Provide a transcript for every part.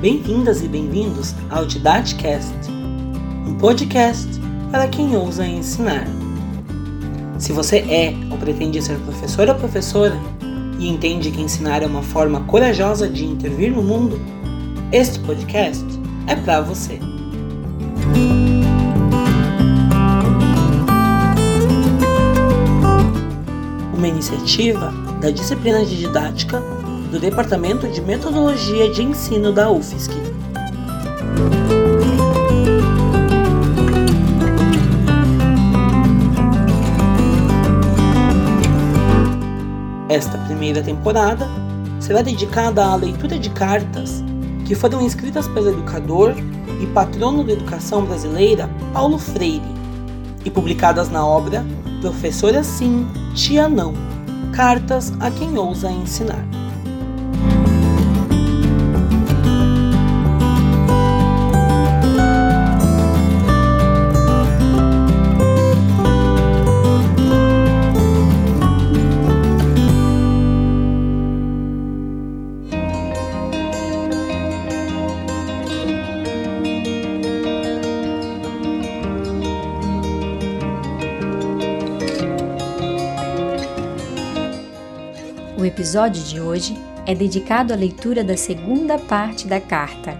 Bem-vindas e bem-vindos ao Didacast, um podcast para quem ousa ensinar. Se você é ou pretende ser professor ou professora e entende que ensinar é uma forma corajosa de intervir no mundo, este podcast é para você. Uma iniciativa da disciplina de didática do Departamento de Metodologia de Ensino da UFSC. Esta primeira temporada será dedicada à leitura de cartas que foram escritas pelo educador e patrono da educação brasileira Paulo Freire e publicadas na obra Professora Sim, Tia Não Cartas a quem ousa ensinar. Episódio de hoje é dedicado à leitura da segunda parte da carta.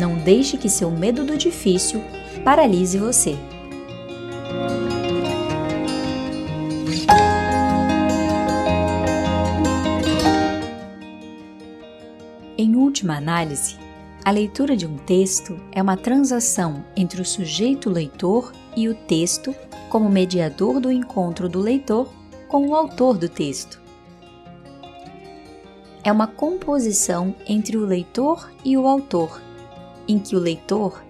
Não deixe que seu medo do difícil paralise você. Em última análise, a leitura de um texto é uma transação entre o sujeito leitor e o texto como mediador do encontro do leitor com o autor do texto é uma composição entre o leitor e o autor, em que o leitor,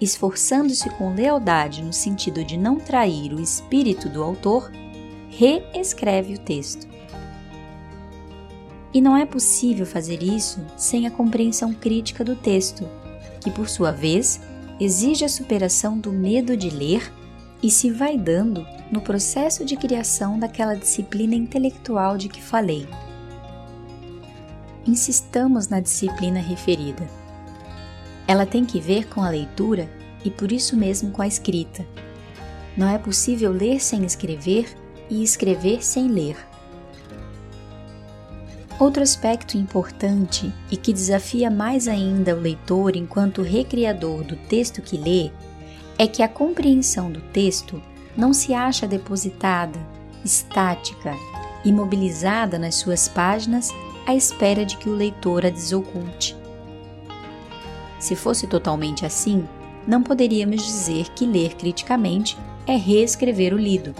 esforçando-se com lealdade no sentido de não trair o espírito do autor, reescreve o texto. E não é possível fazer isso sem a compreensão crítica do texto, que por sua vez exige a superação do medo de ler e se vai dando no processo de criação daquela disciplina intelectual de que falei insistamos na disciplina referida. Ela tem que ver com a leitura e por isso mesmo com a escrita. Não é possível ler sem escrever e escrever sem ler. Outro aspecto importante e que desafia mais ainda o leitor enquanto recriador do texto que lê é que a compreensão do texto não se acha depositada, estática, imobilizada nas suas páginas à espera de que o leitor a desoculte. Se fosse totalmente assim, não poderíamos dizer que ler criticamente é reescrever o lido.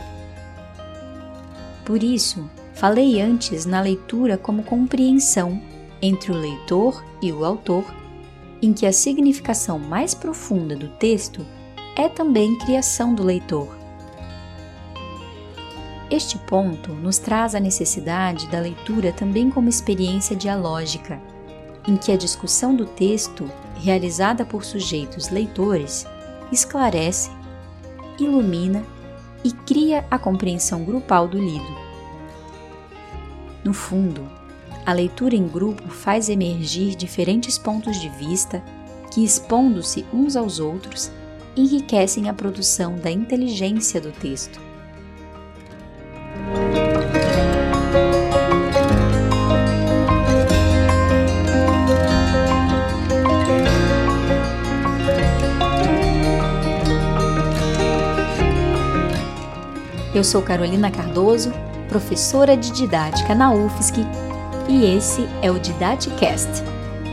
Por isso, falei antes na leitura como compreensão entre o leitor e o autor, em que a significação mais profunda do texto é também criação do leitor. Este ponto nos traz a necessidade da leitura também como experiência dialógica, em que a discussão do texto, realizada por sujeitos leitores, esclarece, ilumina e cria a compreensão grupal do lido. No fundo, a leitura em grupo faz emergir diferentes pontos de vista que, expondo-se uns aos outros, enriquecem a produção da inteligência do texto. Eu sou Carolina Cardoso, professora de didática na UFSC, e esse é o Didaticast,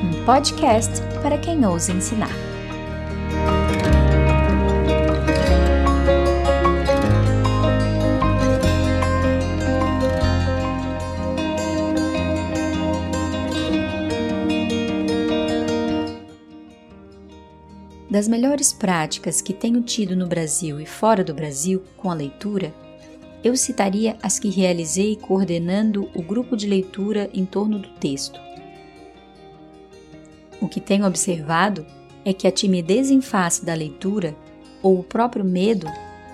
um podcast para quem ousa ensinar. Das melhores práticas que tenho tido no Brasil e fora do Brasil com a leitura eu citaria as que realizei coordenando o grupo de leitura em torno do texto. O que tenho observado é que a timidez em face da leitura ou o próprio medo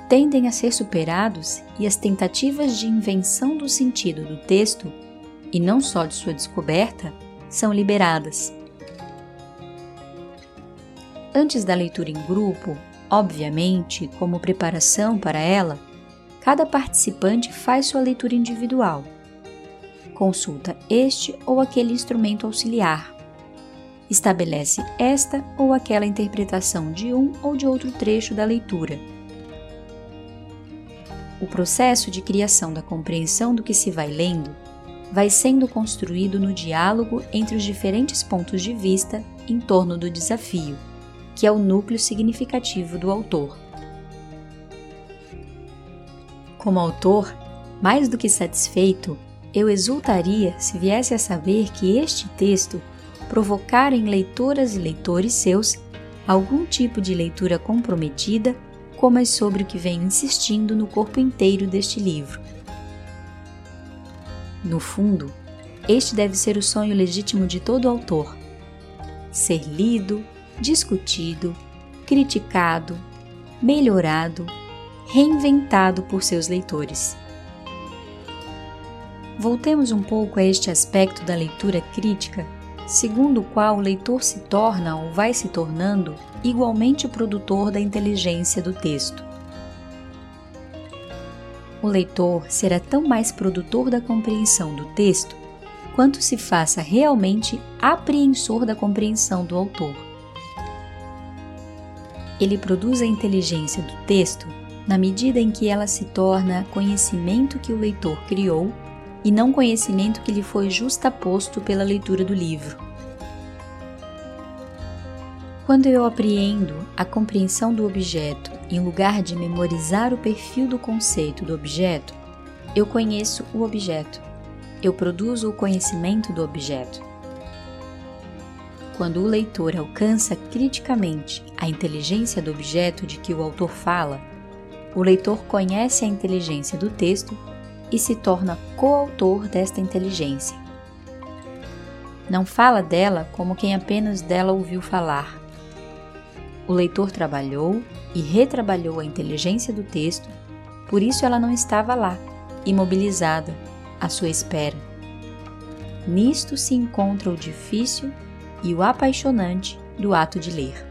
tendem a ser superados e as tentativas de invenção do sentido do texto, e não só de sua descoberta, são liberadas. Antes da leitura em grupo, obviamente, como preparação para ela, cada participante faz sua leitura individual. Consulta este ou aquele instrumento auxiliar. Estabelece esta ou aquela interpretação de um ou de outro trecho da leitura. O processo de criação da compreensão do que se vai lendo vai sendo construído no diálogo entre os diferentes pontos de vista em torno do desafio, que é o núcleo significativo do autor. Como autor, mais do que satisfeito, eu exultaria se viesse a saber que este texto provocara em leitoras e leitores seus algum tipo de leitura comprometida, como é sobre o que venho insistindo no corpo inteiro deste livro. No fundo, este deve ser o sonho legítimo de todo autor: ser lido, discutido, criticado, melhorado, reinventado por seus leitores. Voltemos um pouco a este aspecto da leitura crítica, segundo o qual o leitor se torna ou vai se tornando igualmente produtor da inteligência do texto. O leitor será tão mais produtor da compreensão do texto quanto se faça realmente apreensor da compreensão do autor. Ele produz a inteligência do texto na medida em que ela se torna conhecimento que o leitor criou e não conhecimento que lhe foi justaposto pela leitura do livro. Quando eu apreendo a compreensão do objeto em lugar de memorizar o perfil do conceito do objeto, eu conheço o objeto. Eu produzo o conhecimento do objeto. Quando o leitor alcança criticamente a inteligência do objeto de que o autor fala, o leitor conhece a inteligência do texto e se torna coautor desta inteligência. Não fala dela como quem apenas dela ouviu falar. O leitor trabalhou e retrabalhou a inteligência do texto, por isso ela não estava lá, imobilizada, à sua espera. Nisto se encontra o difícil e o apaixonante do ato de ler.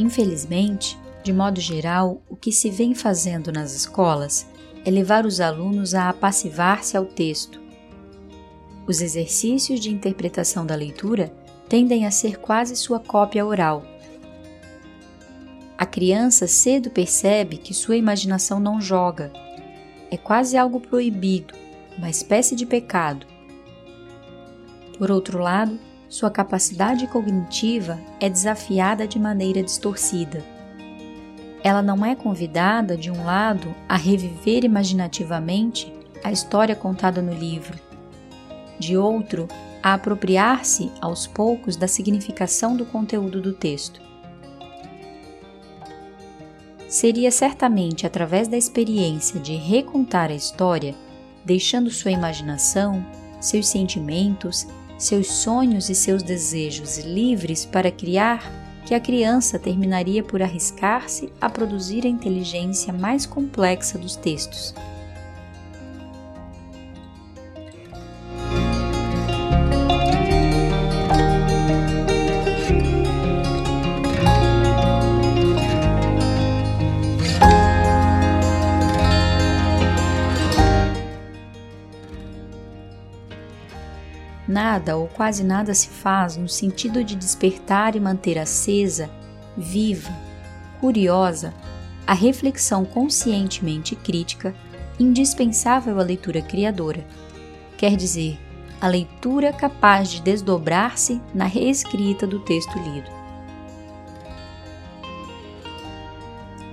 Infelizmente, de modo geral, o que se vem fazendo nas escolas é levar os alunos a apassivar-se ao texto. Os exercícios de interpretação da leitura tendem a ser quase sua cópia oral. A criança cedo percebe que sua imaginação não joga. É quase algo proibido, uma espécie de pecado. Por outro lado, sua capacidade cognitiva é desafiada de maneira distorcida. Ela não é convidada, de um lado, a reviver imaginativamente a história contada no livro, de outro, a apropriar-se aos poucos da significação do conteúdo do texto. Seria certamente através da experiência de recontar a história, deixando sua imaginação, seus sentimentos seus sonhos e seus desejos livres para criar, que a criança terminaria por arriscar-se a produzir a inteligência mais complexa dos textos. Nada ou quase nada se faz no sentido de despertar e manter acesa, viva, curiosa, a reflexão conscientemente crítica, indispensável à leitura criadora. Quer dizer, a leitura capaz de desdobrar-se na reescrita do texto lido.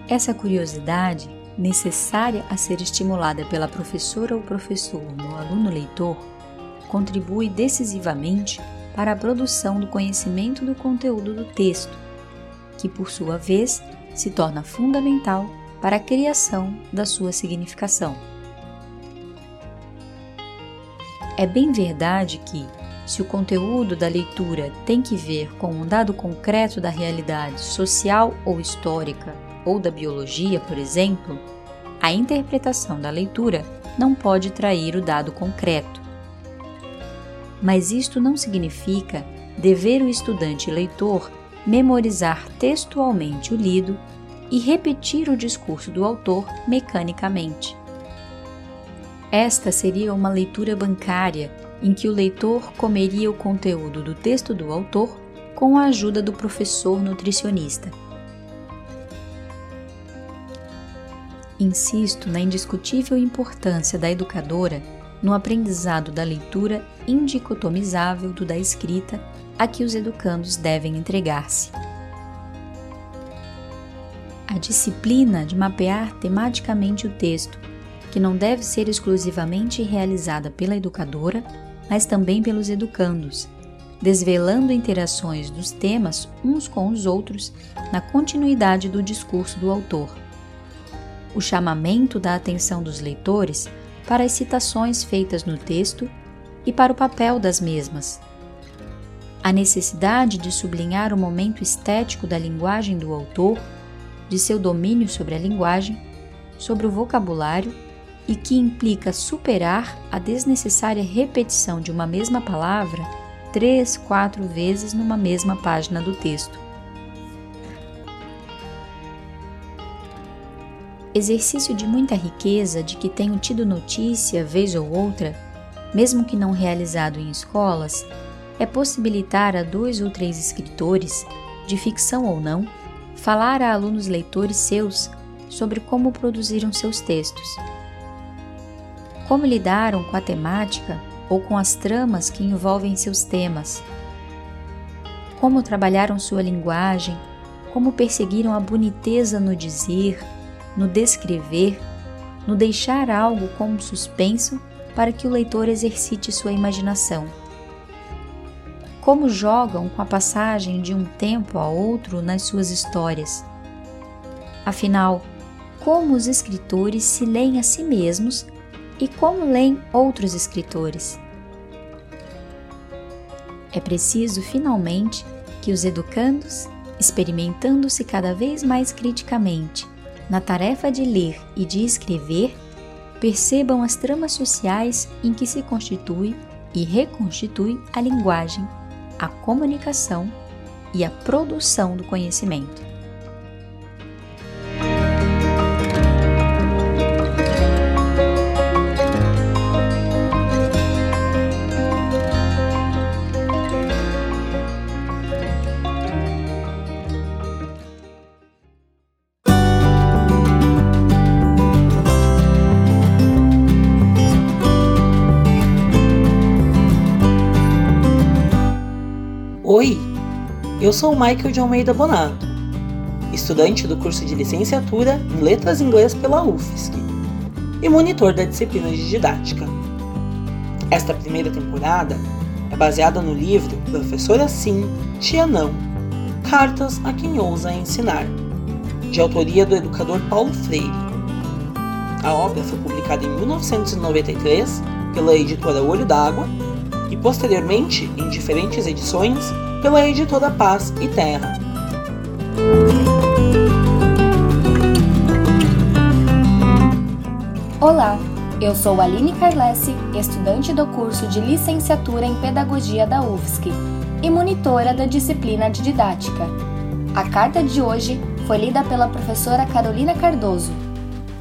Essa curiosidade, necessária a ser estimulada pela professora ou professor no aluno leitor, contribui decisivamente para a produção do conhecimento do conteúdo do texto, que, por sua vez, se torna fundamental para a criação da sua significação. É bem verdade que, se o conteúdo da leitura tem que ver com um dado concreto da realidade social ou histórica, ou da biologia, por exemplo, a interpretação da leitura não pode trair o dado concreto mas isto não significa dever o estudante leitor memorizar textualmente o lido e repetir o discurso do autor mecanicamente. Esta seria uma leitura bancária em que o leitor comeria o conteúdo do texto do autor com a ajuda do professor nutricionista. Insisto na indiscutível importância da educadora no aprendizado da leitura indicotomizável do da escrita a que os educandos devem entregar-se. A disciplina de mapear tematicamente o texto, que não deve ser exclusivamente realizada pela educadora, mas também pelos educandos, desvelando interações dos temas uns com os outros na continuidade do discurso do autor. O chamamento da atenção dos leitores para as citações feitas no texto e para o papel das mesmas. A necessidade de sublinhar o momento estético da linguagem do autor, de seu domínio sobre a linguagem, sobre o vocabulário e que implica superar a desnecessária repetição de uma mesma palavra três, quatro vezes numa mesma página do texto. Exercício de muita riqueza de que tenho tido notícia vez ou outra, mesmo que não realizado em escolas, é possibilitar a dois ou três escritores, de ficção ou não, falar a alunos leitores seus sobre como produziram seus textos. Como lidaram com a temática ou com as tramas que envolvem seus temas. Como trabalharam sua linguagem, como perseguiram a boniteza no dizer, no descrever, no deixar algo como suspenso para que o leitor exercite sua imaginação. Como jogam com a passagem de um tempo a outro nas suas histórias. Afinal, como os escritores se leem a si mesmos e como leem outros escritores. É preciso, finalmente, que os educandos, experimentando-se cada vez mais criticamente na tarefa de ler e de escrever, percebam as tramas sociais em que se constitui e reconstitui a linguagem, a comunicação e a produção do conhecimento. Oi, eu sou o Michael de Almeida Bonato, estudante do curso de licenciatura em Letras Inglês pela UFSC e monitor da disciplina de didática. Esta primeira temporada é baseada no livro Professora Sim, Tia Não Cartas a Quem Ousa Ensinar, de autoria do educador Paulo Freire. A obra foi publicada em 1993 pela editora Olho d'Água e posteriormente em diferentes edições pela editora Paz e Terra. Olá, eu sou Aline Carlesse, estudante do curso de Licenciatura em Pedagogia da UFSC e monitora da disciplina de Didática. A carta de hoje foi lida pela professora Carolina Cardoso.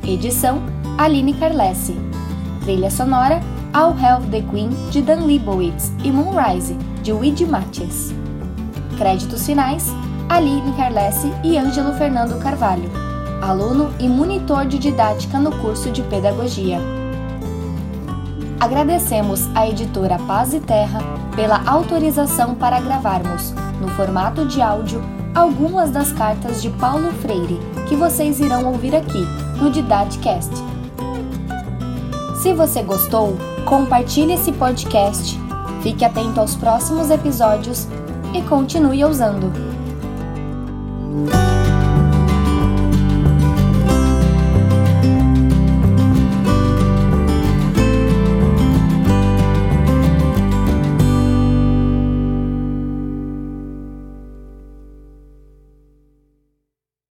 Edição Aline Carlesse. Trilha sonora I'll Have the Queen, de Dan Leibowitz, e Moonrise, de Luigi Matias. Créditos finais: Aline Carlesse e Ângelo Fernando Carvalho, aluno e monitor de didática no curso de Pedagogia. Agradecemos à editora Paz e Terra pela autorização para gravarmos, no formato de áudio, algumas das cartas de Paulo Freire que vocês irão ouvir aqui no Didadcast. Se você gostou, compartilhe esse podcast, fique atento aos próximos episódios e continue usando.